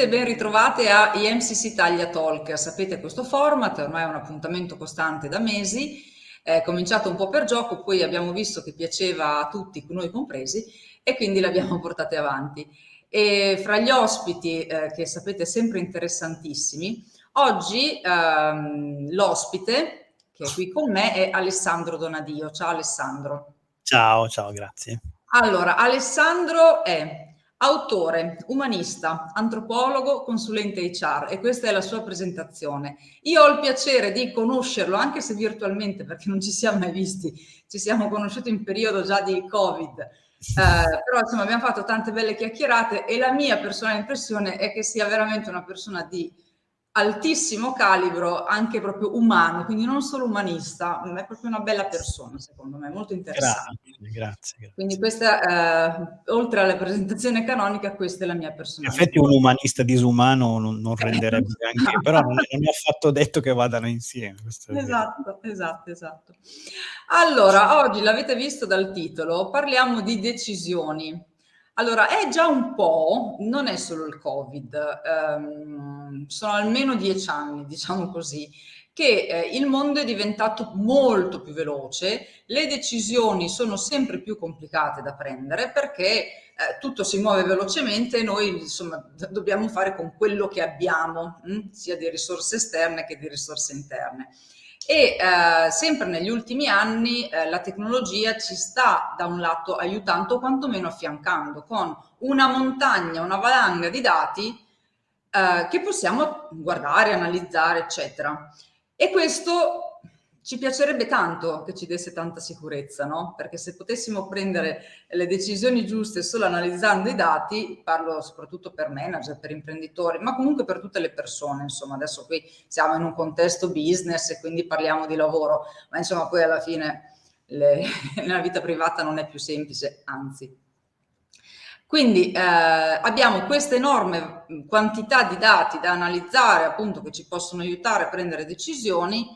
Tutte e ben ritrovate a IMCC Italia Talk. Sapete questo format, ormai è un appuntamento costante da mesi, è cominciato un po' per gioco, poi abbiamo visto che piaceva a tutti, noi compresi, e quindi l'abbiamo portate avanti. E fra gli ospiti, eh, che sapete sempre interessantissimi, oggi ehm, l'ospite che è qui con me è Alessandro Donadio. Ciao Alessandro. Ciao, ciao, grazie. Allora, Alessandro è Autore, umanista, antropologo, consulente HR e questa è la sua presentazione. Io ho il piacere di conoscerlo, anche se virtualmente, perché non ci siamo mai visti, ci siamo conosciuti in periodo già di Covid, eh, però insomma abbiamo fatto tante belle chiacchierate e la mia personale impressione è che sia veramente una persona di altissimo calibro, anche proprio umano, quindi non solo umanista, è proprio una bella persona, secondo me, molto interessante. Grazie, grazie. grazie. Quindi questa, eh, oltre alla presentazione canonica, questa è la mia personalità. In effetti un umanista disumano non, non renderebbe anche, però non, non, è affatto detto che vadano insieme. Esatto, esatto, esatto. Allora, oggi l'avete visto dal titolo, parliamo di decisioni. Allora, è già un po', non è solo il Covid, ehm, sono almeno dieci anni, diciamo così, che eh, il mondo è diventato molto più veloce, le decisioni sono sempre più complicate da prendere perché eh, tutto si muove velocemente e noi insomma dobbiamo fare con quello che abbiamo, mh? sia di risorse esterne che di risorse interne e eh, sempre negli ultimi anni eh, la tecnologia ci sta da un lato aiutando, quantomeno affiancando con una montagna, una valanga di dati eh, che possiamo guardare, analizzare, eccetera. E questo ci piacerebbe tanto che ci desse tanta sicurezza, no? Perché se potessimo prendere le decisioni giuste solo analizzando i dati, parlo soprattutto per manager, per imprenditori, ma comunque per tutte le persone, insomma, adesso qui siamo in un contesto business e quindi parliamo di lavoro, ma insomma poi alla fine le, la vita privata non è più semplice, anzi. Quindi eh, abbiamo questa enorme quantità di dati da analizzare, appunto, che ci possono aiutare a prendere decisioni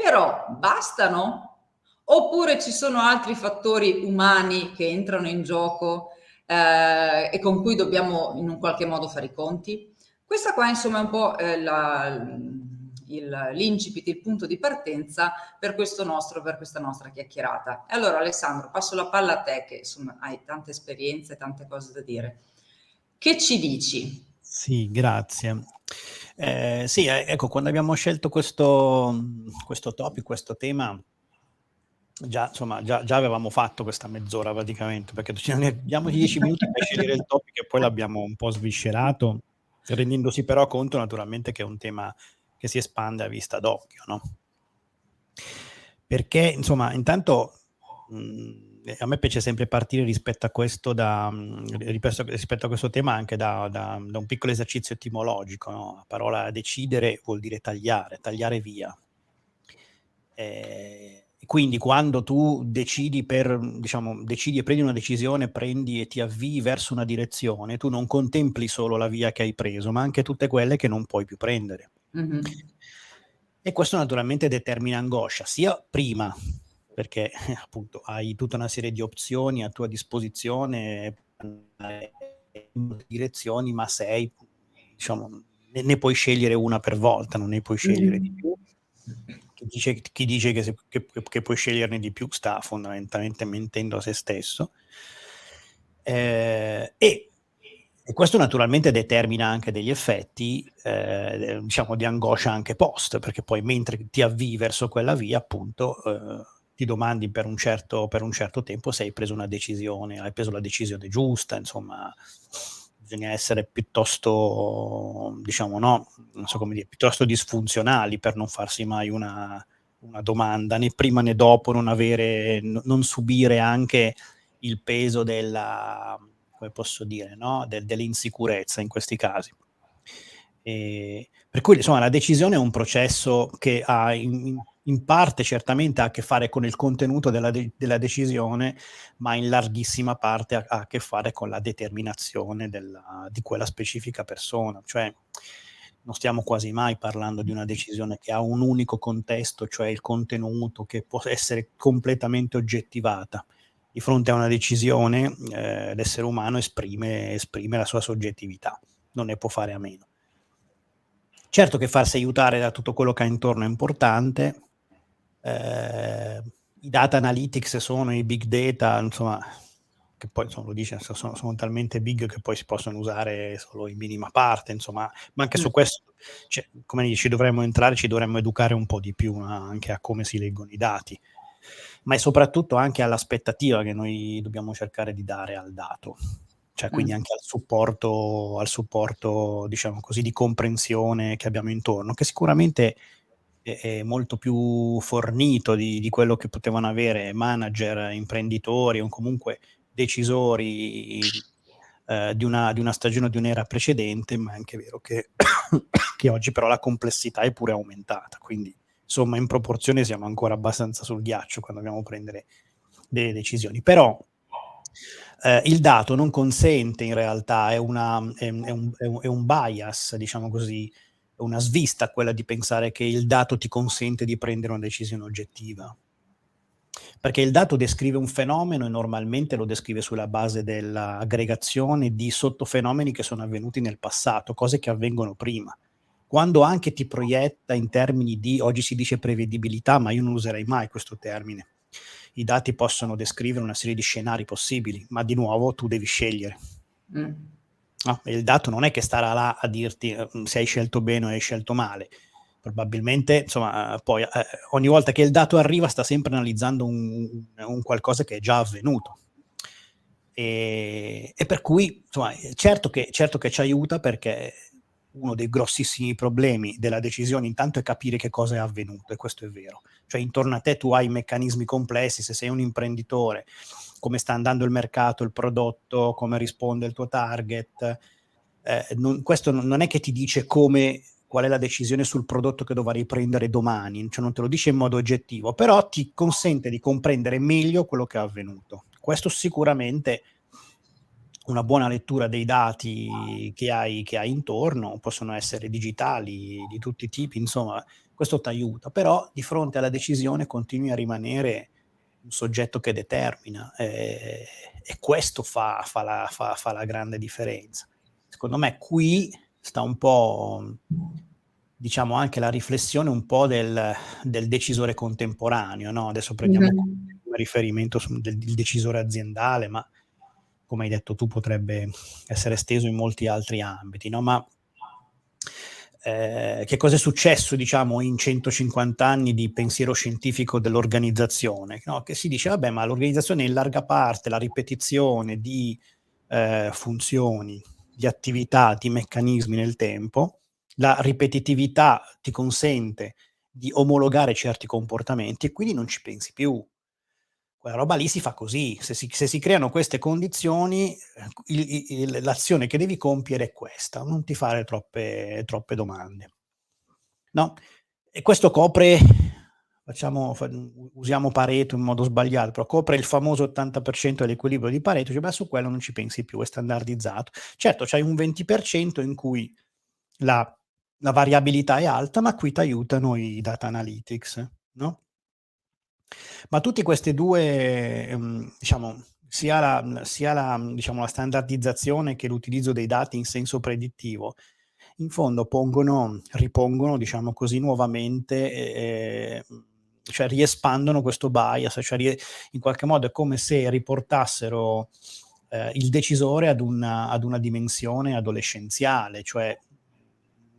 però bastano? Oppure ci sono altri fattori umani che entrano in gioco eh, e con cui dobbiamo in un qualche modo fare i conti? Questa qua insomma è un po' eh, la, il, l'incipit, il punto di partenza per, nostro, per questa nostra chiacchierata. Allora Alessandro, passo la palla a te che insomma hai tante esperienze, tante cose da dire. Che ci dici? Sì, grazie. Eh, sì, eh, ecco, quando abbiamo scelto questo, questo topic, questo tema, già, insomma, già, già, avevamo fatto questa mezz'ora praticamente, perché ci diamo dieci minuti per scegliere il topic e poi l'abbiamo un po' sviscerato, rendendosi però conto naturalmente che è un tema che si espande a vista d'occhio, no? Perché, insomma, intanto... Mh, a me piace sempre partire rispetto a questo, da, rispetto a questo tema anche da, da, da un piccolo esercizio etimologico. No? La parola decidere vuol dire tagliare, tagliare via. Eh, quindi quando tu decidi, per, diciamo, decidi e prendi una decisione, prendi e ti avvii verso una direzione, tu non contempli solo la via che hai preso, ma anche tutte quelle che non puoi più prendere. Mm-hmm. E questo naturalmente determina angoscia, sia prima perché appunto hai tutta una serie di opzioni a tua disposizione in direzioni, ma sei, diciamo, ne, puoi scegliere una per volta, non ne puoi scegliere mm. di più. Chi dice, chi dice che, se, che, che, puoi sceglierne di più sta fondamentalmente mentendo a se stesso. Eh, e, e, questo naturalmente determina anche degli effetti, eh, diciamo, di angoscia anche post, perché poi mentre ti avvii verso quella via, appunto, eh, ti domandi per un, certo, per un certo tempo se hai preso una decisione, hai preso la decisione giusta, insomma, bisogna essere piuttosto, diciamo, no, non so come dire, piuttosto disfunzionali per non farsi mai una, una domanda, né prima né dopo, non avere, n- non subire anche il peso della, come posso dire, no? Del, dell'insicurezza in questi casi. E per cui insomma la decisione è un processo che ha in, in parte certamente ha a che fare con il contenuto della, de- della decisione, ma in larghissima parte ha, ha a che fare con la determinazione della, di quella specifica persona. Cioè non stiamo quasi mai parlando di una decisione che ha un unico contesto, cioè il contenuto, che può essere completamente oggettivata. Di fronte a una decisione eh, l'essere umano esprime, esprime la sua soggettività, non ne può fare a meno. Certo che farsi aiutare da tutto quello che ha intorno è importante. Eh, I data analytics sono i big data, insomma, che poi insomma, lo dice, sono, sono, talmente big che poi si possono usare solo in minima parte, insomma, ma anche su mm. questo, cioè, come dici, ci dovremmo entrare, ci dovremmo educare un po' di più anche a come si leggono i dati, ma è soprattutto anche all'aspettativa che noi dobbiamo cercare di dare al dato cioè quindi mm. anche al supporto, al supporto, diciamo così, di comprensione che abbiamo intorno, che sicuramente è, molto più fornito di, di, quello che potevano avere manager, imprenditori o comunque decisori eh, di, una, di, una, stagione o di un'era precedente, ma è anche vero che, che oggi però la complessità è pure aumentata, quindi insomma in proporzione siamo ancora abbastanza sul ghiaccio quando dobbiamo prendere delle decisioni. Però eh, il dato non consente in realtà, è, una, è, è, un, è, un, bias, diciamo così, una svista quella di pensare che il dato ti consente di prendere una decisione oggettiva. Perché il dato descrive un fenomeno e normalmente lo descrive sulla base dell'aggregazione di sottofenomeni che sono avvenuti nel passato, cose che avvengono prima. Quando anche ti proietta in termini di, oggi si dice prevedibilità, ma io non userei mai questo termine, i dati possono descrivere una serie di scenari possibili, ma di nuovo tu devi scegliere. Mm. No, il dato non è che starà là a dirti eh, se hai scelto bene o hai scelto male. Probabilmente, insomma, poi eh, ogni volta che il dato arriva sta sempre analizzando un, un qualcosa che è già avvenuto. E, e per cui, insomma, certo che, certo che ci aiuta perché uno dei grossissimi problemi della decisione intanto è capire che cosa è avvenuto e questo è vero. Cioè intorno a te tu hai meccanismi complessi, se sei un imprenditore, come sta andando il mercato, il prodotto, come risponde il tuo target. Eh, non, questo non è che ti dice come qual è la decisione sul prodotto che dovrai prendere domani, cioè non te lo dice in modo oggettivo, però ti consente di comprendere meglio quello che è avvenuto. Questo sicuramente una buona lettura dei dati che hai, che hai intorno, possono essere digitali di tutti i tipi, insomma, questo ti aiuta, però di fronte alla decisione continui a rimanere un soggetto che determina eh, e questo fa, fa, la, fa, fa, la, grande differenza. Secondo me qui sta un po', diciamo, anche la riflessione un po' del, del decisore contemporaneo, no? Adesso prendiamo mm-hmm. riferimento sul del, decisore aziendale, ma come hai detto tu, potrebbe essere esteso in molti altri ambiti, no? Ma eh, che cosa è successo, diciamo, in 150 anni di pensiero scientifico dell'organizzazione? No? Che si dice, vabbè, ma l'organizzazione è in larga parte la ripetizione di eh, funzioni, di attività, di meccanismi nel tempo. La ripetitività ti consente di omologare certi comportamenti e quindi non ci pensi più quella roba lì si fa così, se si, se si creano queste condizioni, il, il, l'azione che devi compiere è questa, non ti fare troppe, troppe domande. No? E questo copre, facciamo, usiamo Pareto in modo sbagliato, però copre il famoso 80% dell'equilibrio di Pareto, cioè, beh, su quello non ci pensi più, è standardizzato. Certo, c'hai un 20% in cui la, la variabilità è alta, ma qui ti aiutano i data analytics, no? Ma tutti queste due, ehm, diciamo, sia la, sia la, diciamo, la standardizzazione che l'utilizzo dei dati in senso predittivo, in fondo pongono, ripongono, diciamo così, nuovamente, eh, cioè riespandono questo bias, cioè in qualche modo è come se riportassero eh, il decisore ad una, ad una dimensione adolescenziale, cioè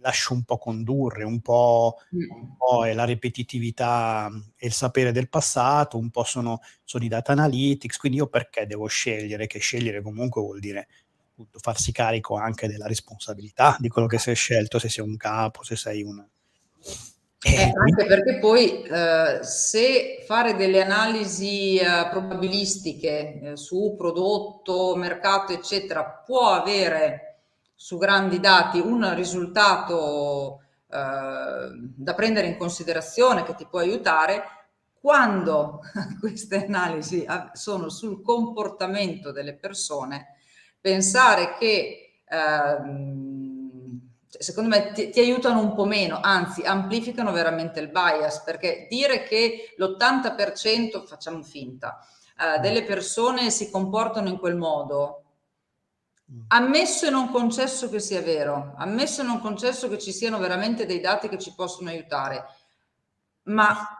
lascio un po' condurre, un po', un po', è la ripetitività e il sapere del passato, un po' sono, sono, i data analytics, quindi io perché devo scegliere? Che scegliere comunque vuol dire appunto, farsi carico anche della responsabilità di quello che sei scelto, se sei un capo, se sei un... Eh, eh, anche perché poi eh, se fare delle analisi eh, probabilistiche eh, su prodotto, mercato, eccetera, può avere su grandi dati un risultato eh, da prendere in considerazione che ti può aiutare, quando queste analisi sono sul comportamento delle persone, pensare che eh, secondo me ti, ti, aiutano un po' meno, anzi amplificano veramente il bias, perché dire che l'80%, facciamo finta, eh, delle persone si comportano in quel modo, Mm. Ammesso e non concesso che sia vero, ammesso e non concesso che ci siano veramente dei dati che ci possono aiutare, ma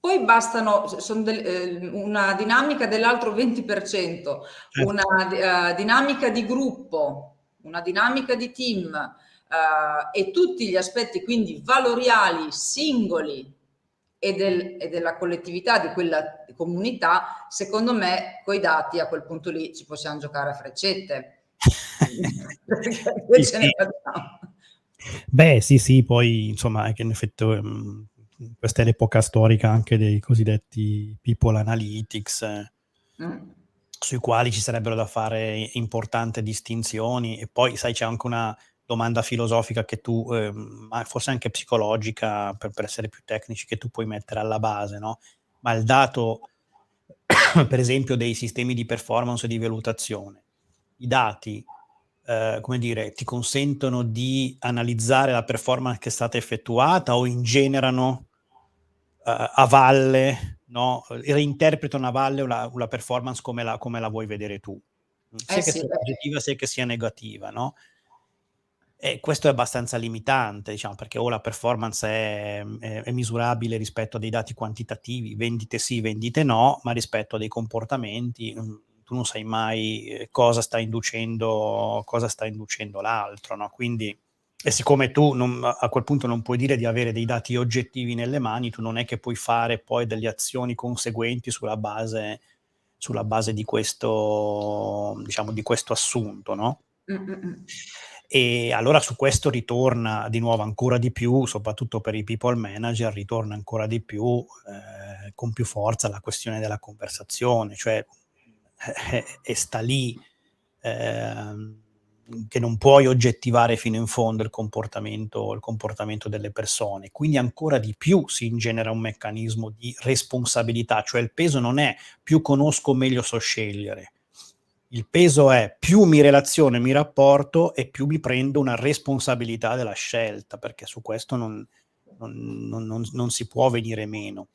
poi bastano del, eh, una dinamica dell'altro 20%, certo. una uh, dinamica di gruppo, una dinamica di team uh, e tutti gli aspetti quindi valoriali singoli e, del, e, della collettività di quella comunità, secondo me, coi dati a quel punto lì ci possiamo giocare a freccette sì, sì. Beh, sì, sì, poi insomma, che in effetti um, questa è l'epoca storica anche dei cosiddetti people analytics, eh, mm. sui quali ci sarebbero da fare importanti distinzioni. E poi, sai, c'è anche una domanda filosofica che tu, eh, ma forse anche psicologica, per, per, essere più tecnici, che tu puoi mettere alla base, no? Ma il dato, per esempio, dei sistemi di performance e di valutazione i dati, eh, come dire, ti consentono di analizzare la performance che è stata effettuata o ingenerano eh, a valle, no? reinterpretano a valle la, la performance come la, come la, vuoi vedere tu, sia eh che sì, sia positiva sia che sia negativa, no? E questo è abbastanza limitante, diciamo, perché o la performance è, è, è, misurabile rispetto a dei dati quantitativi, vendite sì, vendite no, ma rispetto a dei comportamenti mm, tu non sai mai eh, cosa sta inducendo, cosa sta inducendo l'altro, no? Quindi, e siccome tu non, a quel punto non puoi dire di avere dei dati oggettivi nelle mani, tu non è che puoi fare poi delle azioni conseguenti sulla base, sulla base di, questo, diciamo, di questo assunto, no? Mm-mm. E allora su questo ritorna di nuovo ancora di più, soprattutto per i people manager, ritorna ancora di più eh, con più forza la questione della conversazione, cioè e sta lì, eh, che non puoi oggettivare fino in fondo il comportamento, il comportamento delle persone. Quindi ancora di più si ingenera un meccanismo di responsabilità, cioè il peso non è più conosco, meglio so scegliere. Il peso è più mi relaziono, mi rapporto e più mi prendo una responsabilità della scelta, perché su questo non, non, non, non si può venire meno.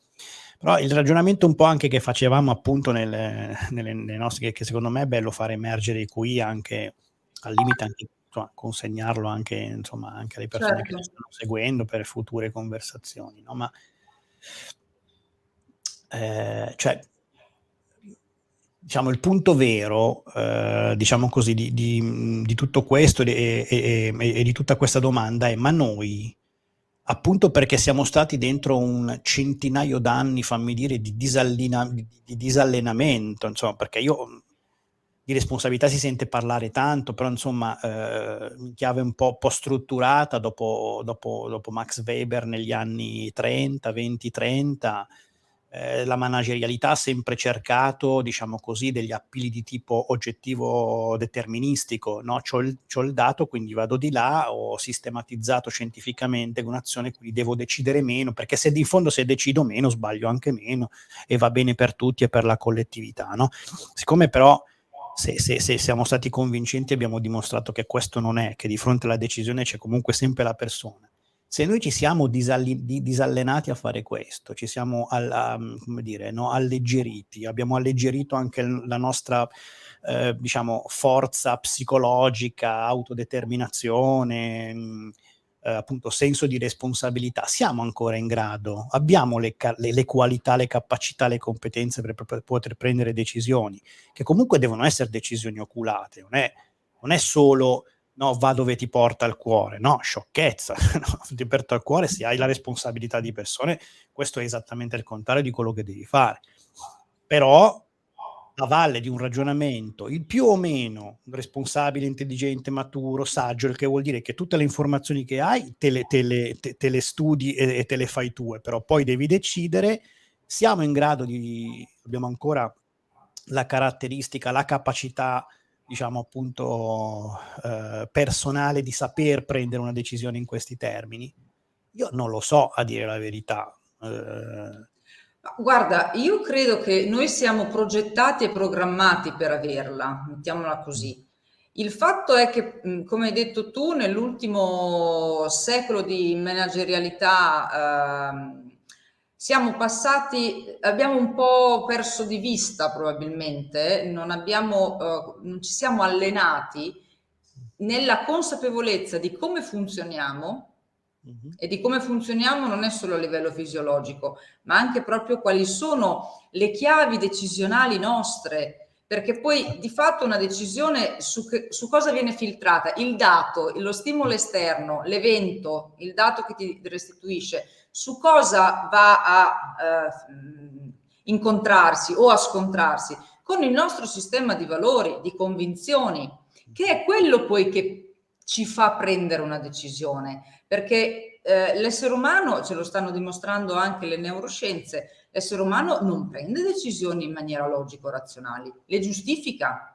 Però il ragionamento un po' anche che facevamo appunto nelle, nelle, nelle nostre, che secondo me è bello fare emergere i QI anche al limite, anche, insomma, consegnarlo anche, insomma, anche alle persone certo. che ci stanno seguendo per future conversazioni, no? Ma eh, cioè, diciamo, il punto vero, eh, diciamo così, di, di, di tutto questo e, e, e, e, di tutta questa domanda è: ma noi appunto perché siamo stati dentro un centinaio d'anni, fammi dire, di, disallina- di, disallenamento, insomma, perché io di responsabilità si sente parlare tanto, però insomma eh, chiave un po', po strutturata dopo, dopo, dopo, Max Weber negli anni 30, 20, 30, eh, la managerialità ha sempre cercato, diciamo così, degli appili di tipo oggettivo deterministico, no? C'ho il, c'ho il dato, quindi vado di là, ho sistematizzato scientificamente un'azione, quindi devo decidere meno, perché se in fondo se decido meno sbaglio anche meno e va bene per tutti e per la collettività, no? Siccome però se, se, se, siamo stati convincenti abbiamo dimostrato che questo non è, che di fronte alla decisione c'è comunque sempre la persona se noi ci siamo disalli- disallenati a fare questo, ci siamo alla, dire, no, alleggeriti, abbiamo alleggerito anche la nostra eh, diciamo, forza psicologica, autodeterminazione, mh, eh, appunto senso di responsabilità, siamo ancora in grado, abbiamo le, le, le qualità, le capacità, le competenze per, per, poter prendere decisioni, che comunque devono essere decisioni oculate, non è, non è solo no, va dove ti porta il cuore, no, sciocchezza, no? ti porta il cuore se hai la responsabilità di persone, questo è esattamente il contrario di quello che devi fare. Però a valle di un ragionamento, il più o meno responsabile, intelligente, maturo, saggio, il che vuol dire che tutte le informazioni che hai te le, te le, te, te le studi e, e, te le fai tue, però poi devi decidere, siamo in grado di, abbiamo ancora la caratteristica, la capacità diciamo appunto, eh, personale di saper prendere una decisione in questi termini? Io non lo so, a dire la verità. Eh, Guarda, io credo che noi siamo progettati e programmati per averla, mettiamola così. Il fatto è che, come hai detto tu, nell'ultimo secolo di managerialità eh, siamo passati, abbiamo un po' perso di vista probabilmente, non, abbiamo, eh, non ci siamo allenati nella consapevolezza di come funzioniamo Mm-hmm. E di come funzioniamo non è solo a livello fisiologico, ma anche proprio quali sono le chiavi decisionali nostre, perché poi di fatto una decisione su, che, su cosa viene filtrata? Il dato, lo stimolo esterno, l'evento, il dato che ti restituisce, su cosa va a eh, incontrarsi o a scontrarsi con il nostro sistema di valori, di convinzioni, che è quello poi che ci fa prendere una decisione, perché eh, l'essere umano, ce lo stanno dimostrando anche le neuroscienze, l'essere umano non prende decisioni in maniera logico-razionale, le giustifica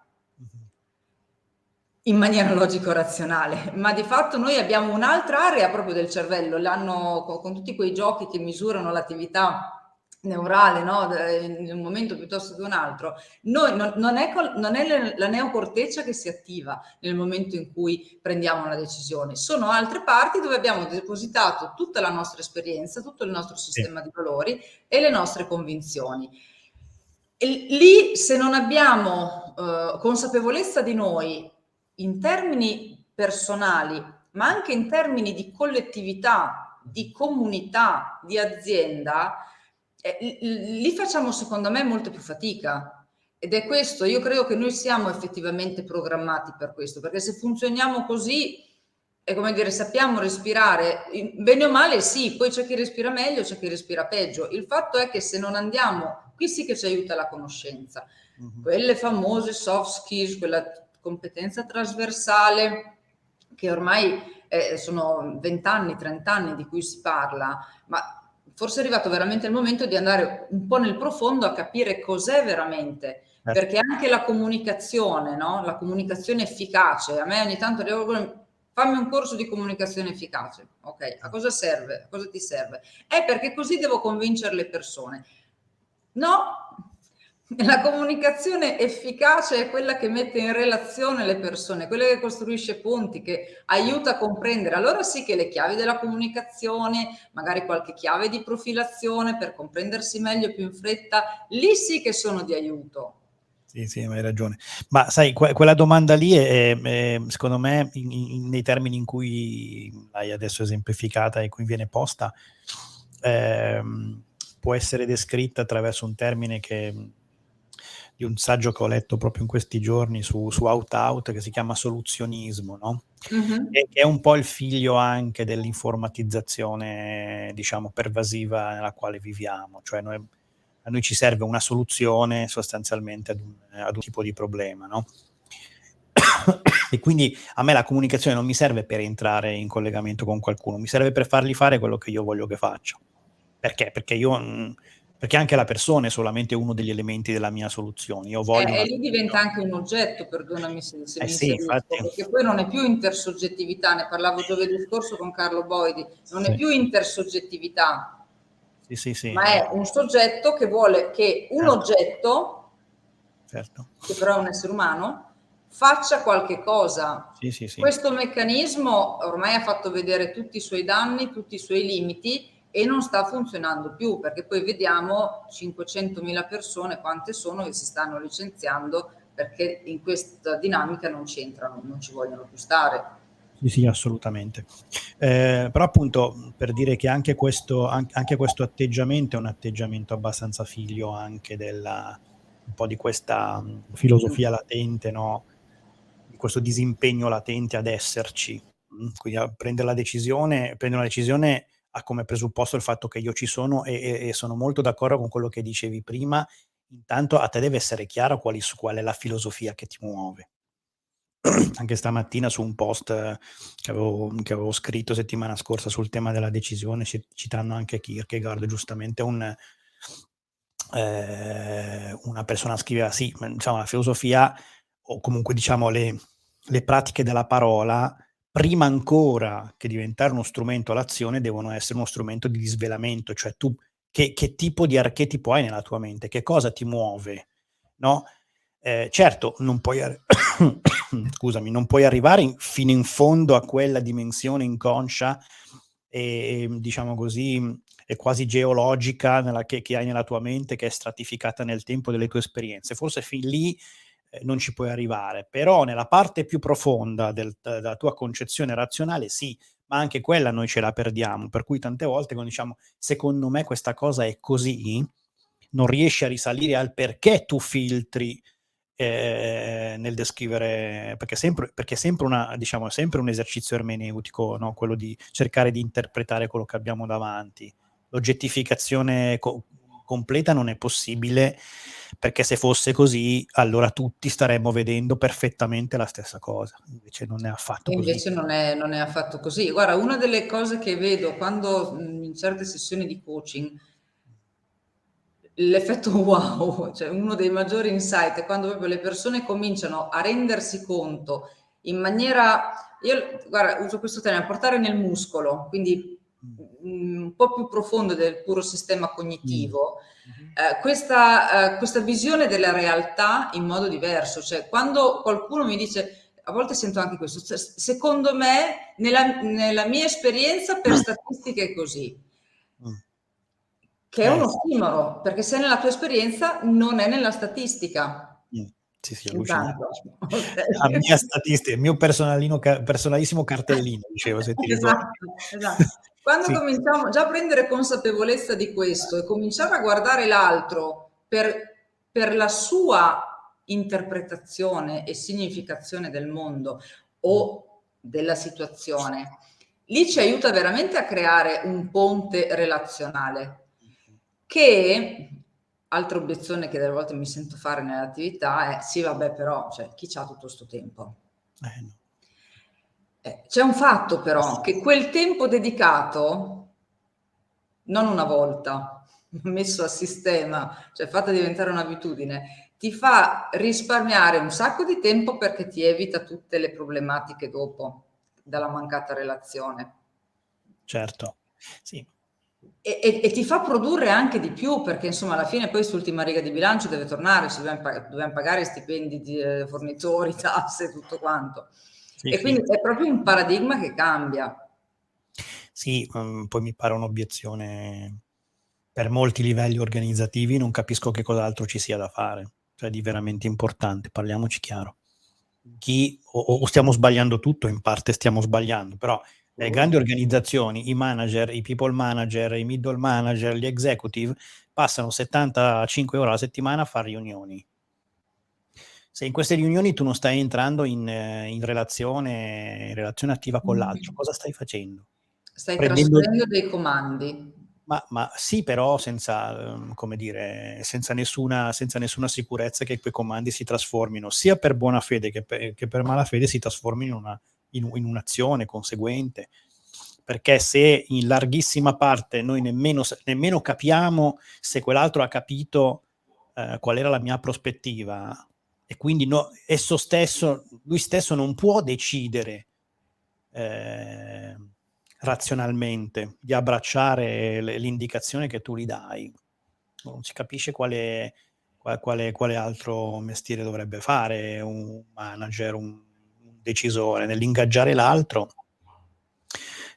in maniera logico-razionale, ma di fatto noi abbiamo un'altra area proprio del cervello, l'hanno con, tutti quei giochi che misurano l'attività neurale no? in un momento piuttosto che un altro, noi, non, non, è, non, è, la neocorteccia che si attiva nel momento in cui prendiamo una decisione, sono altre parti dove abbiamo depositato tutta la nostra esperienza, tutto il nostro sistema sì. di valori e le nostre convinzioni. E lì se non abbiamo uh, consapevolezza di noi in termini personali, ma anche in termini di collettività, di comunità, di azienda, eh, lì facciamo secondo me molto più fatica. Ed è questo, io credo che noi siamo effettivamente programmati per questo, perché se funzioniamo così, è come dire, sappiamo respirare, bene o male sì, poi c'è chi respira meglio, c'è chi respira peggio. Il fatto è che se non andiamo, qui sì che ci aiuta la conoscenza, uh-huh. quelle famose soft skills, quella competenza trasversale, che ormai eh, sono 20 anni, 30 anni di cui si parla, ma forse è arrivato veramente il momento di andare un po' nel profondo a capire cos'è veramente. Eh. Perché anche la comunicazione, no? la comunicazione efficace, a me ogni tanto arrivo fammi un corso di comunicazione efficace. Ok, a cosa serve? A cosa ti serve? È perché così devo convincere le persone. No, la comunicazione efficace è quella che mette in relazione le persone, quella che costruisce ponti, che aiuta a comprendere. Allora sì che le chiavi della comunicazione, magari qualche chiave di profilazione per comprendersi meglio più in fretta, lì sì che sono di aiuto. Sì, sì, hai ragione. Ma sai, que- quella domanda lì è, è secondo me, in, in, nei termini in cui l'hai adesso esemplificata e cui viene posta, ehm, può essere descritta attraverso un termine che di un saggio che ho letto proprio in questi giorni su, su Out Out che si chiama Soluzionismo, no? Mm-hmm. E che è un po' il figlio anche dell'informatizzazione, diciamo, pervasiva nella quale viviamo. Cioè noi, a noi ci serve una soluzione sostanzialmente ad un, ad un tipo di problema, no? e quindi a me la comunicazione non mi serve per entrare in collegamento con qualcuno, mi serve per fargli fare quello che io voglio che faccia. Perché? Perché io... Perché anche la persona è solamente uno degli elementi della mia soluzione. Io voglio eh, e lì diventa anche un oggetto, perdonami se, se eh mi sì, perché poi non è più intersoggettività, ne parlavo giovedì scorso con Carlo Boidi, non sì. è più intersoggettività, sì, sì, sì. ma è un soggetto che vuole che un certo. oggetto, certo. che però è un essere umano, faccia qualche cosa. Sì, sì, sì. Questo meccanismo ormai ha fatto vedere tutti i suoi danni, tutti i suoi limiti e non sta funzionando più perché poi vediamo 500.000 persone quante sono che si stanno licenziando perché in questa dinamica non c'entrano, non ci vogliono più stare. Sì, sì, assolutamente. Eh, però appunto per dire che anche questo, anche questo atteggiamento è un atteggiamento abbastanza figlio anche della, un po' di questa filosofia latente, no? di questo disimpegno latente ad esserci. Quindi a prendere la decisione, prendere una decisione ha come presupposto il fatto che io ci sono e, e, sono molto d'accordo con quello che dicevi prima. Intanto a te deve essere chiaro quali, qual è la filosofia che ti muove. Anche stamattina su un post eh, che avevo, che avevo, scritto settimana scorsa sul tema della decisione, citando anche Kierkegaard, giustamente un, eh, una persona scriveva sì, diciamo, la filosofia o comunque diciamo le, le pratiche della parola, prima ancora che diventare uno strumento all'azione, devono essere uno strumento di disvelamento, cioè tu che, che tipo di archetipo hai nella tua mente, che cosa ti muove, no? Eh, certo, non puoi, ar- scusami, non puoi arrivare in, fino in fondo a quella dimensione inconscia e, diciamo così, è quasi geologica nella, che, che, hai nella tua mente, che è stratificata nel tempo delle tue esperienze. Forse fin lì non ci puoi arrivare, però nella parte più profonda del, della tua concezione razionale sì, ma anche quella noi ce la perdiamo, per cui tante volte quando diciamo secondo me questa cosa è così, non riesci a risalire al perché tu filtri eh, nel descrivere, perché, sempre, perché è sempre, una, diciamo, sempre un esercizio ermeneutico, no? quello di cercare di interpretare quello che abbiamo davanti. L'oggettificazione co- completa non è possibile perché se fosse così allora tutti staremmo vedendo perfettamente la stessa cosa, invece non è affatto così. Invece non non è affatto così. Guarda, una delle cose che vedo quando in certe sessioni di coaching l'effetto wow, cioè uno dei maggiori insight è quando proprio le persone cominciano a rendersi conto in maniera, io guarda, uso questo termine, portare nel muscolo, quindi mm, un po' più profondo del puro sistema cognitivo, mm-hmm. eh, questa, eh, questa visione della realtà in modo diverso. Cioè, quando qualcuno mi dice, a volte sento anche questo, cioè, secondo me, nella, nella, mia esperienza, per statistiche è così. Mm. Che è uno eh. stimolo, perché se è nella tua esperienza non è nella statistica. Mm. Sì, sì. La mia statistica, il mio personalissimo cartellino, dicevo, se ti esatto, esatto. Quando sì. cominciamo già a prendere consapevolezza di questo e cominciare a guardare l'altro per, per la sua interpretazione e significazione del mondo o della situazione, lì ci aiuta veramente a creare un ponte relazionale che altra obiezione che delle volte mi sento fare nell'attività è sì vabbè però cioè, chi ha tutto questo tempo? Eh, no. Eh, c'è un fatto però che quel tempo dedicato non una volta messo a sistema, cioè fatta diventare un'abitudine, ti fa risparmiare un sacco di tempo perché ti evita tutte le problematiche dopo dalla mancata relazione. Certo, sì, e, e, e, ti fa produrre anche di più perché insomma alla fine poi quest'ultima riga di bilancio deve tornare, ci dobbiamo, pag- dobbiamo pagare stipendi di eh, fornitori, tasse, tutto quanto. Sì, e sì. quindi è proprio un paradigma che cambia. Sì, um, poi mi pare un'obiezione per molti livelli organizzativi, non capisco che cos'altro ci sia da fare, cioè di veramente importante, parliamoci chiaro. Chi, o, o stiamo sbagliando tutto, in parte stiamo sbagliando, però le grandi organizzazioni, i manager, i people manager, i middle manager, gli executive, passano 75 ore alla settimana a fare riunioni. Se in queste riunioni tu non stai entrando in, eh, in, relazione, in relazione attiva con l'altro, cosa stai facendo? Stai Prendendo... trasferendo dei comandi. Ma, ma, sì, però senza, ehm, come dire, senza nessuna, senza nessuna, sicurezza che quei comandi si trasformino, sia per buona fede che per, che per malafede, si trasformino in una in, in un'azione conseguente perché se in larghissima parte noi nemmeno, nemmeno capiamo se quell'altro ha capito eh, qual era la mia prospettiva e quindi no, esso stesso, lui stesso non può decidere eh, razionalmente di abbracciare l'indicazione che tu gli dai. Non si capisce quale, quale, quale altro mestiere dovrebbe fare un manager, un decisore, nell'ingaggiare l'altro,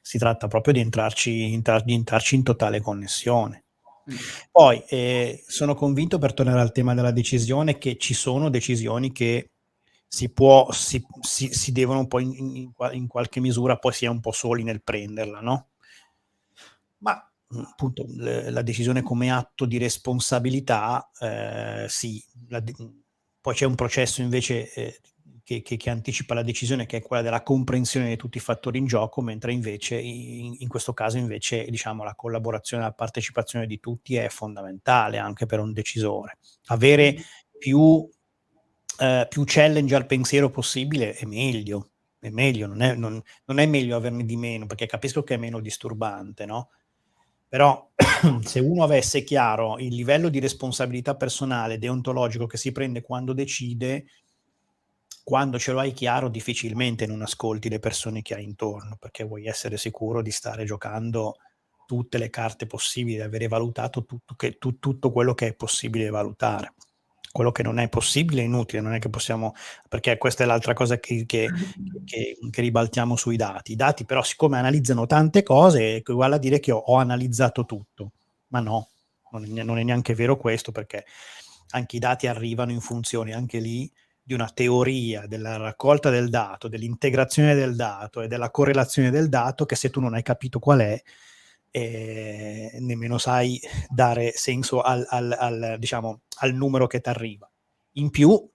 si tratta proprio di entrarci, entrar, di entrarci in totale connessione. Poi eh, sono convinto, per tornare al tema della decisione, che ci sono decisioni che si, può, si, si, si devono un po' in, in, in, qualche misura, poi si è un po' soli nel prenderla, no? Ma mm, appunto la decisione come atto di responsabilità, eh, sì, la, poi c'è un processo invece eh, che, che, che, anticipa la decisione, che è quella della comprensione di tutti i fattori in gioco, mentre invece in, in questo caso invece diciamo, la collaborazione, la partecipazione di tutti è fondamentale anche per un decisore. Avere più, eh, più challenge al pensiero possibile è meglio, è meglio, non è, non, non è meglio averne di meno, perché capisco che è meno disturbante, no? Però se uno avesse chiaro il livello di responsabilità personale, deontologico che si prende quando decide, quando ce lo hai chiaro difficilmente non ascolti le persone che hai intorno perché vuoi essere sicuro di stare giocando tutte le carte possibili, di avere valutato tutto, che, tu, tutto quello che è possibile valutare. Quello che non è possibile è inutile, non è che possiamo, perché questa è l'altra cosa che, che, che, che ribaltiamo sui dati. I dati però siccome analizzano tante cose, equivale a dire che ho, ho analizzato tutto, ma no, non è, non è, neanche vero questo perché anche i dati arrivano in funzione anche lì di una teoria della raccolta del dato, dell'integrazione del dato e della correlazione del dato che se tu non hai capito qual è, eh, nemmeno sai dare senso al, al, al, diciamo, al numero che ti arriva. In più,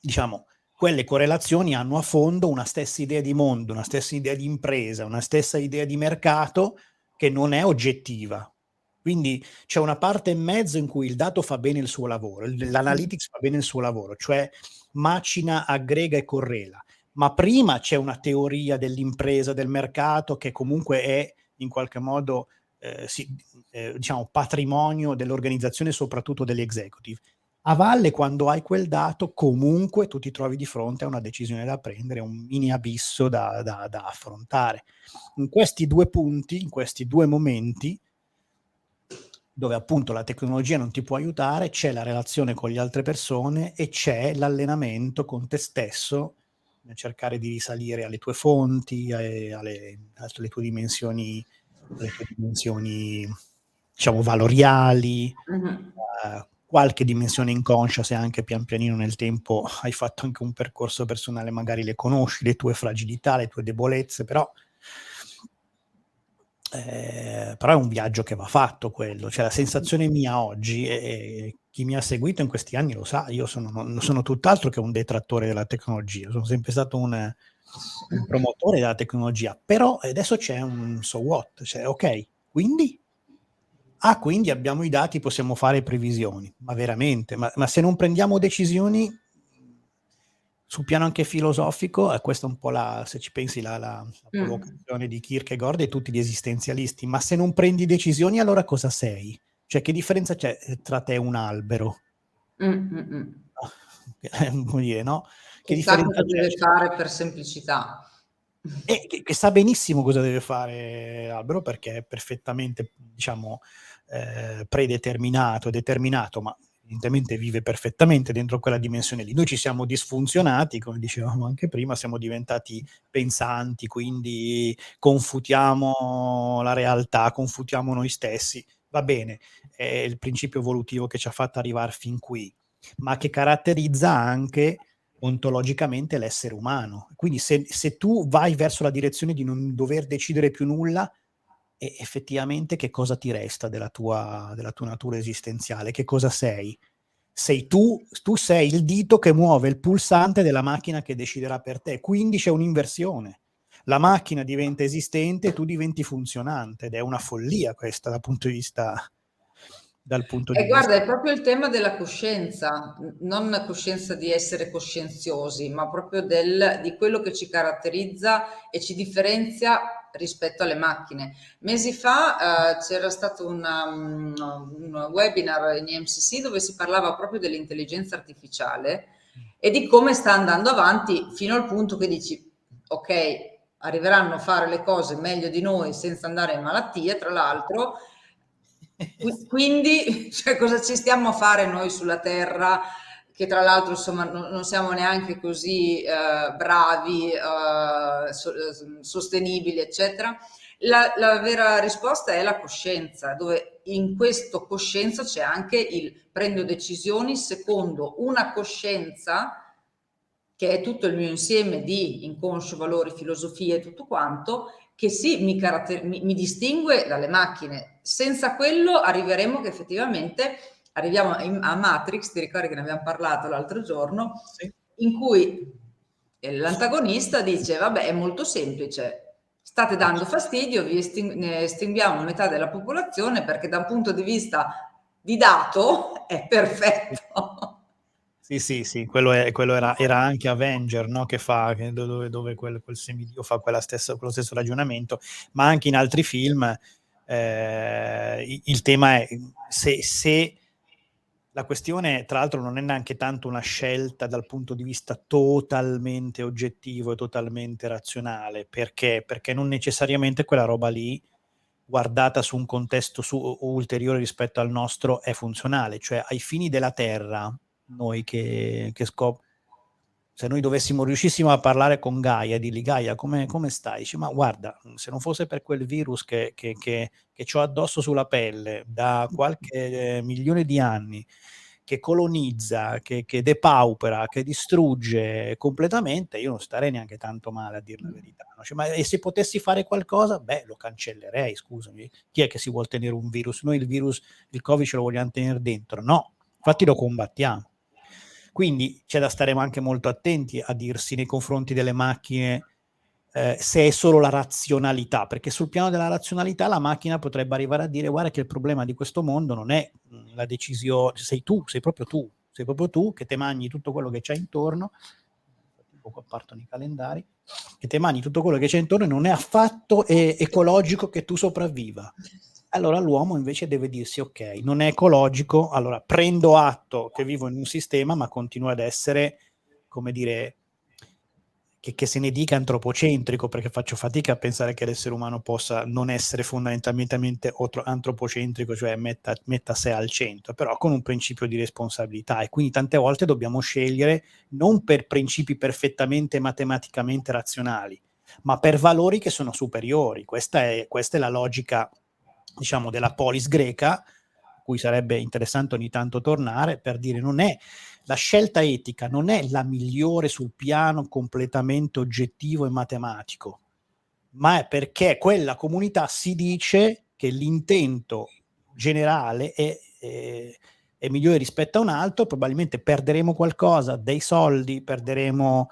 diciamo, quelle correlazioni hanno a fondo una stessa idea di mondo, una stessa idea di impresa, una stessa idea di mercato che non è oggettiva. Quindi c'è una parte in mezzo in cui il dato fa bene il suo lavoro, l'analytics fa bene il suo lavoro, cioè macina, aggrega e correla. Ma prima c'è una teoria dell'impresa, del mercato, che comunque è in qualche modo eh, si, eh, diciamo, patrimonio dell'organizzazione, soprattutto degli executive. A valle, quando hai quel dato, comunque tu ti trovi di fronte a una decisione da prendere, un mini abisso da, da, da affrontare. In questi due punti, in questi due momenti, dove appunto la tecnologia non ti può aiutare, c'è la relazione con le altre persone e c'è l'allenamento con te stesso cercare di risalire alle tue fonti, alle, alle, alle tue dimensioni, alle tue dimensioni diciamo valoriali, mm-hmm. uh, qualche dimensione inconscia se anche pian pianino nel tempo hai fatto anche un percorso personale, magari le conosci, le tue fragilità, le tue debolezze, però eh, però è un viaggio che va fatto quello, cioè la sensazione mia oggi, e chi mi ha seguito in questi anni lo sa, io sono, non sono tutt'altro che un detrattore della tecnologia, sono sempre stato un, un promotore della tecnologia, però adesso c'è un so what, cioè ok, quindi? Ah, quindi abbiamo i dati, possiamo fare previsioni, ma veramente, ma, ma se non prendiamo decisioni sul piano anche filosofico, e questa è un po' la, se ci pensi, la, la, la mm. provocazione mm. di Kierkegaard e tutti gli esistenzialisti, ma se non prendi decisioni allora cosa sei? Cioè che differenza c'è eh, tra te e un albero? Mm-mm. Come dire, no? Che, che differenza deve fare per semplicità. E che, che, sa benissimo cosa deve fare l'albero perché è perfettamente, diciamo, eh, predeterminato, determinato, ma evidentemente vive perfettamente dentro quella dimensione lì. Noi ci siamo disfunzionati, come dicevamo anche prima, siamo diventati pensanti, quindi confutiamo la realtà, confutiamo noi stessi. Va bene, è il principio evolutivo che ci ha fatto arrivare fin qui, ma che caratterizza anche ontologicamente l'essere umano. Quindi se, se tu vai verso la direzione di non dover decidere più nulla, e effettivamente che cosa ti resta della tua, della tua natura esistenziale? Che cosa sei? Sei tu, tu sei il dito che muove il pulsante della macchina che deciderà per te, quindi c'è un'inversione. La macchina diventa esistente e tu diventi funzionante ed è una follia questa dal punto di vista dal punto di eh, vista. Guarda, è proprio il tema della coscienza, non la coscienza di essere coscienziosi, ma proprio del, di quello che ci caratterizza e ci differenzia rispetto alle macchine. Mesi fa uh, c'era stato una, um, un webinar in IMCC dove si parlava proprio dell'intelligenza artificiale e di come sta andando avanti fino al punto che dici, ok, arriveranno a fare le cose meglio di noi senza andare in malattie, tra l'altro. Quindi, cioè, cosa ci stiamo a fare noi sulla Terra? Che tra l'altro insomma non, siamo neanche così eh, bravi, eh, so, eh, sostenibili, eccetera. La, la, vera risposta è la coscienza, dove in questo coscienza c'è anche il prendo decisioni secondo una coscienza che è tutto il mio insieme di inconscio, valori, filosofie e tutto quanto, che sì, mi, caratter- mi, mi distingue dalle macchine. Senza quello arriveremo che effettivamente arriviamo a Matrix, ti ricordi che ne abbiamo parlato l'altro giorno, sì. in cui l'antagonista dice, vabbè, è molto semplice, state dando fastidio, vi estinguiamo metà della popolazione perché da un punto di vista di dato è perfetto. Sì, sì, sì, quello, è, quello era, era, anche Avenger, no? che fa, che dove, dove quel, quel semidio fa stessa, quello stesso ragionamento, ma anche in altri film eh, il tema è se, se la questione, tra l'altro, non è neanche tanto una scelta dal punto di vista totalmente oggettivo e totalmente razionale. Perché? Perché non necessariamente quella roba lì, guardata su un contesto su, ulteriore rispetto al nostro, è funzionale. Cioè, ai fini della Terra, noi che, che scop- se noi dovessimo riuscissimo a parlare con Gaia e dirgli Gaia come, come stai? Dice, ma guarda, se non fosse per quel virus che, che, che, che ho addosso sulla pelle da qualche eh, milione di anni, che colonizza, che, che, depaupera, che distrugge completamente, io non starei neanche tanto male a dire la verità. No? Cioè, ma e se potessi fare qualcosa, beh, lo cancellerei, scusami. Chi è che si vuole tenere un virus? Noi il virus, il Covid ce lo vogliamo tenere dentro? No, infatti lo combattiamo. Quindi c'è da stare anche molto attenti a dirsi nei confronti delle macchine eh, se è solo la razionalità, perché sul piano della razionalità la macchina potrebbe arrivare a dire guarda che il problema di questo mondo non è mm, la decisione, sei tu, sei proprio tu, sei proprio tu che te mangi tutto quello che c'è intorno, poco partono i calendari, che te mangi tutto quello che c'è intorno e non è affatto eh, ecologico che tu sopravviva allora l'uomo invece deve dirsi ok, non è ecologico, allora prendo atto che vivo in un sistema ma continuo ad essere, come dire, che, che, se ne dica antropocentrico, perché faccio fatica a pensare che l'essere umano possa non essere fondamentalmente antropocentrico, cioè metta, metta sé al centro, però con un principio di responsabilità e quindi tante volte dobbiamo scegliere non per principi perfettamente matematicamente razionali, ma per valori che sono superiori. Questa è, questa è la logica diciamo, della polis greca, cui sarebbe interessante ogni tanto tornare, per dire non è la scelta etica non è la migliore sul piano completamente oggettivo e matematico, ma è perché quella comunità si dice che l'intento generale è, è, è migliore rispetto a un altro, probabilmente perderemo qualcosa, dei soldi, perderemo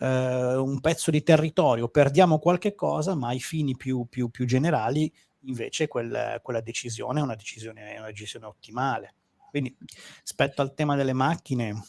eh, un pezzo di territorio, perdiamo qualche cosa, ma ai fini più, più, più generali invece quel, quella decisione è una decisione, è una decisione ottimale. Quindi rispetto al tema delle macchine...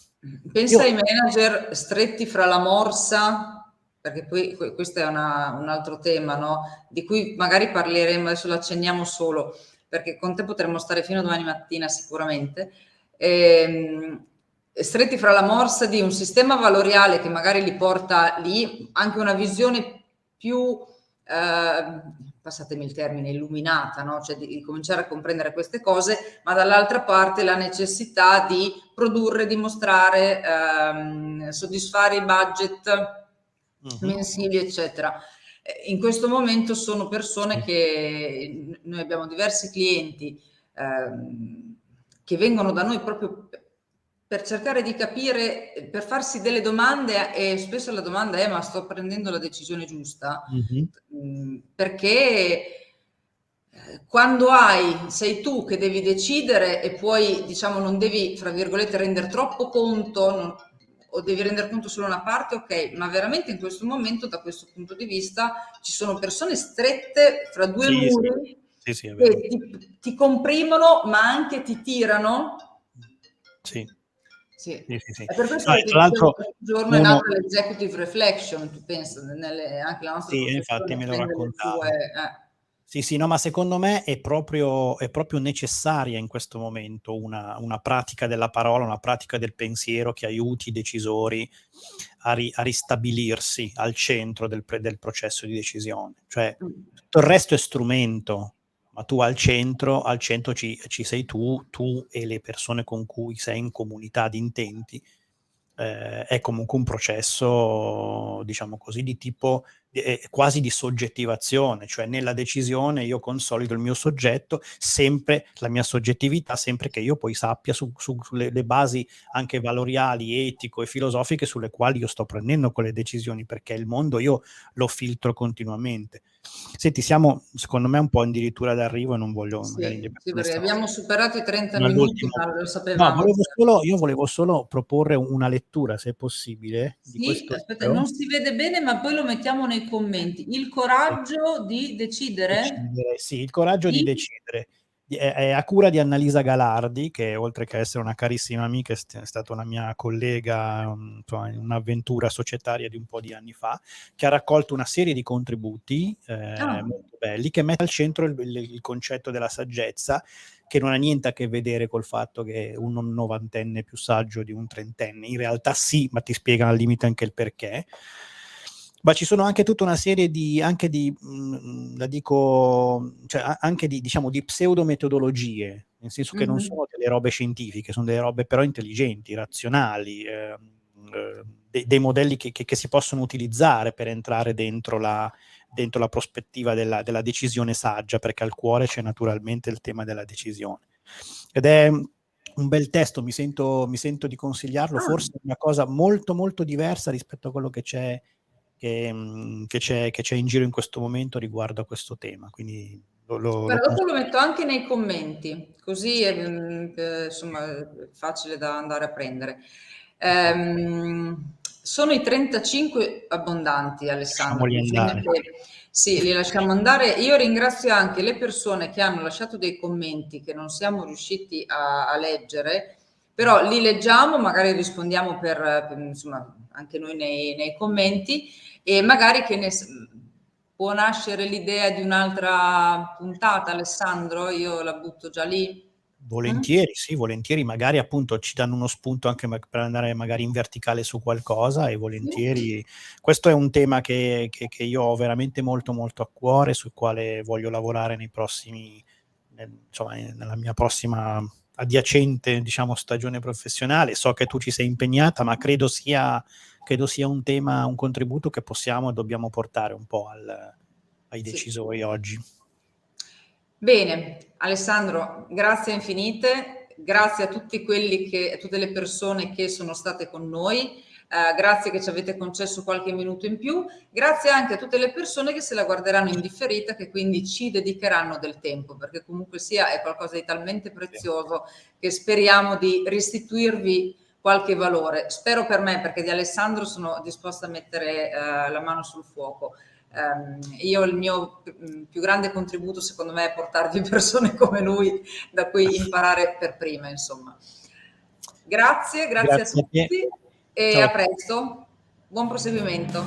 Pensa io... ai manager stretti fra la morsa, perché poi questo è una, un altro tema, no? di cui magari parleremo, adesso lo accenniamo solo, perché con te potremmo stare fino a domani mattina sicuramente. Ehm, stretti fra la morsa di un sistema valoriale che magari li porta lì, anche una visione più... Eh, passatemi il termine, illuminata, no? cioè di, di, cominciare a comprendere queste cose, ma dall'altra parte la necessità di produrre, dimostrare, ehm, soddisfare i budget uh-huh. mensili, eccetera. Eh, in questo momento sono persone che noi abbiamo diversi clienti ehm, che vengono da noi proprio per cercare di capire, per farsi delle domande e spesso la domanda è ma sto prendendo la decisione giusta? Mm-hmm. Perché eh, quando hai, sei tu che devi decidere e poi diciamo non devi, fra virgolette, rendere troppo conto non, o devi rendere conto solo una parte, ok, ma veramente in questo momento da questo punto di vista ci sono persone strette fra due sì, muri sì. Sì, che ti, ti comprimono ma anche ti tirano. Sì sì. Sì, sì, sì. È per questo no, che tra l'altro giorno uno... è nata l'executive reflection, tu pensi, nelle, anche la nostra Sì, infatti me lo raccontavo. Tue, eh. Sì, sì, no, ma secondo me è proprio, è proprio necessaria in questo momento una, una, pratica della parola, una pratica del pensiero che aiuti i decisori a, ri, a ristabilirsi al centro del, del, processo di decisione. Cioè, mm. tutto il resto è strumento, ma tu al centro, al centro ci, ci, sei tu, tu e le persone con cui sei in comunità di intenti. Eh, è comunque un processo, diciamo così, di tipo quasi di soggettivazione, cioè nella decisione io consolido il mio soggetto, sempre la mia soggettività, sempre che io poi sappia su, su, sulle basi anche valoriali, etico e filosofiche sulle quali io sto prendendo quelle decisioni, perché il mondo io lo filtro continuamente. Senti, siamo secondo me un po' addirittura d'arrivo e non voglio... Sì, sì perché abbiamo superato i 30 minuti, ma lo sapevamo. No, volevo solo, io volevo solo proporre una lettura, se è possibile. Sì, aspetta, non si vede bene, ma poi lo mettiamo nei commenti. Il coraggio di decidere? decidere sì, il coraggio di, di decidere. è, è, a cura di Annalisa Galardi, che oltre che essere una carissima amica, è, st- è stata una mia collega um, in un'avventura societaria di un po' di anni fa, che ha raccolto una serie di contributi eh, ah. molto belli che mette al centro il, il, il concetto della saggezza che non ha niente a che vedere col fatto che un novantenne è più saggio di un trentenne. In realtà sì, ma ti spiega al limite anche il perché ma ci sono anche tutta una serie di, anche di, mh, mm, la dico, cioè, anche di, diciamo, di pseudometodologie, nel senso che mm-hmm. non sono delle robe scientifiche, sono delle robe però intelligenti, razionali, eh, de- dei modelli che, che, che, si possono utilizzare per entrare dentro la, dentro la prospettiva della, della decisione saggia, perché al cuore c'è naturalmente il tema della decisione. Ed è un bel testo, mi sento, mi sento di consigliarlo, ah. forse una cosa molto molto diversa rispetto a quello che c'è che, mhmm, che, c'è, che, c'è, in giro in questo momento riguardo a questo tema. Quindi lo, lo, Però dopo lo metto anche nei commenti, così è eh, insomma, facile da andare a prendere. Ehm, sono i 35 abbondanti, Alessandro. Sì, li lasciamo andare. Io ringrazio anche le persone che hanno lasciato dei commenti che non siamo riusciti a, a leggere, però li leggiamo, magari rispondiamo per, per insomma, anche noi nei, nei commenti e magari che ne può nascere l'idea di un'altra puntata, Alessandro, io la butto già lì. Volentieri, mm? sì, volentieri, magari appunto ci danno uno spunto anche per andare magari in verticale su qualcosa e volentieri. Mm. Questo è un tema che, che, che, io ho veramente molto molto a cuore, sul quale voglio lavorare nei prossimi, insomma, nella mia prossima adiacente, diciamo, stagione professionale. So che tu ci sei impegnata, ma credo sia credo sia un tema, un contributo che possiamo e dobbiamo portare un po' al, ai decisori sì. oggi. Bene, Alessandro, grazie infinite, grazie a tutti quelli che, a tutte le persone che sono state con noi. Uh, grazie che ci avete concesso qualche minuto in più, grazie anche a tutte le persone che se la guarderanno in differita, che quindi ci dedicheranno del tempo, perché comunque sia è qualcosa di talmente prezioso che speriamo di restituirvi qualche valore. Spero per me, perché di Alessandro sono disposta a mettere uh, la mano sul fuoco. Um, io il mio mm, più grande contributo, secondo me, è portarvi persone come lui da cui imparare per prima, insomma. Grazie, grazie, grazie a tutti a e Ciao. a presto. Buon proseguimento.